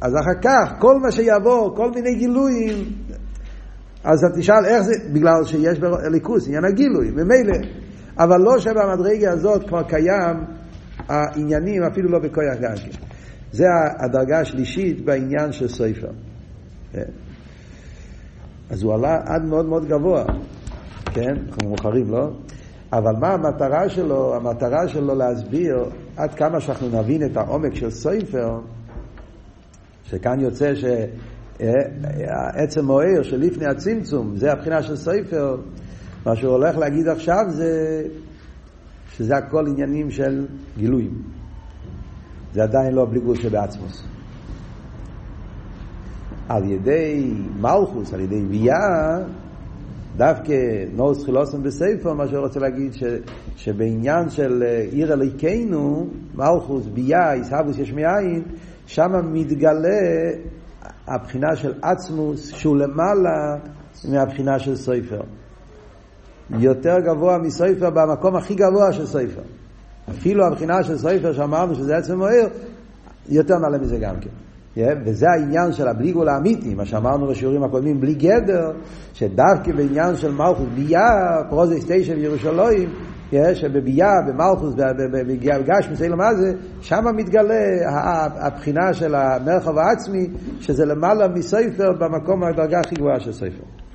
אז אחר כך, כל מה שיבוא, כל מיני גילויים, אז אתה תשאל איך זה, בגלל שיש ליכוס, עניין הגילוי, ממילא. אבל לא שבמדרגה הזאת כבר קיים העניינים, אפילו לא בכוח כן. זה הדרגה השלישית בעניין של סופר. אז הוא עלה עד מאוד מאוד גבוה, כן? אנחנו מאוחרים, לא? אבל מה המטרה שלו? המטרה שלו להסביר עד כמה שאנחנו נבין את העומק של סופר, שכאן יוצא שעצם מוער שלפני הצמצום, זה הבחינה של סופר, מה שהוא הולך להגיד עכשיו זה שזה הכל עניינים של גילויים. זה עדיין לא בלי גבול שבעצמוס. על ידי מלכוס, על ידי ביאה, דווקא נוס חילוסם בספר, מה שהוא רוצה להגיד, ש, שבעניין של עיר אליקנו, מלכוס, ביאה, עיסאוווס יש מאין, שם מתגלה הבחינה של עצמוס, שהוא למעלה מהבחינה של סופר. יותר גבוה מסופר במקום הכי גבוה של סופר. אפילו הבחינה של סופר שאמרנו שזה עצם מוער, יותר מעלה מזה גם כן. וזה העניין של הבלי גול האמיתי, מה שאמרנו בשיעורים הקודמים, בלי גדר, שדווקא בעניין של מלכוס, ביה, פרוזס תשע בירושלים, שבביה, במלכוס, בגשמוס, אלו מה זה, שם מתגלה הבחינה של המרחב העצמי, שזה למעלה מספר במקום הדרגה הכי גבוהה של ספר.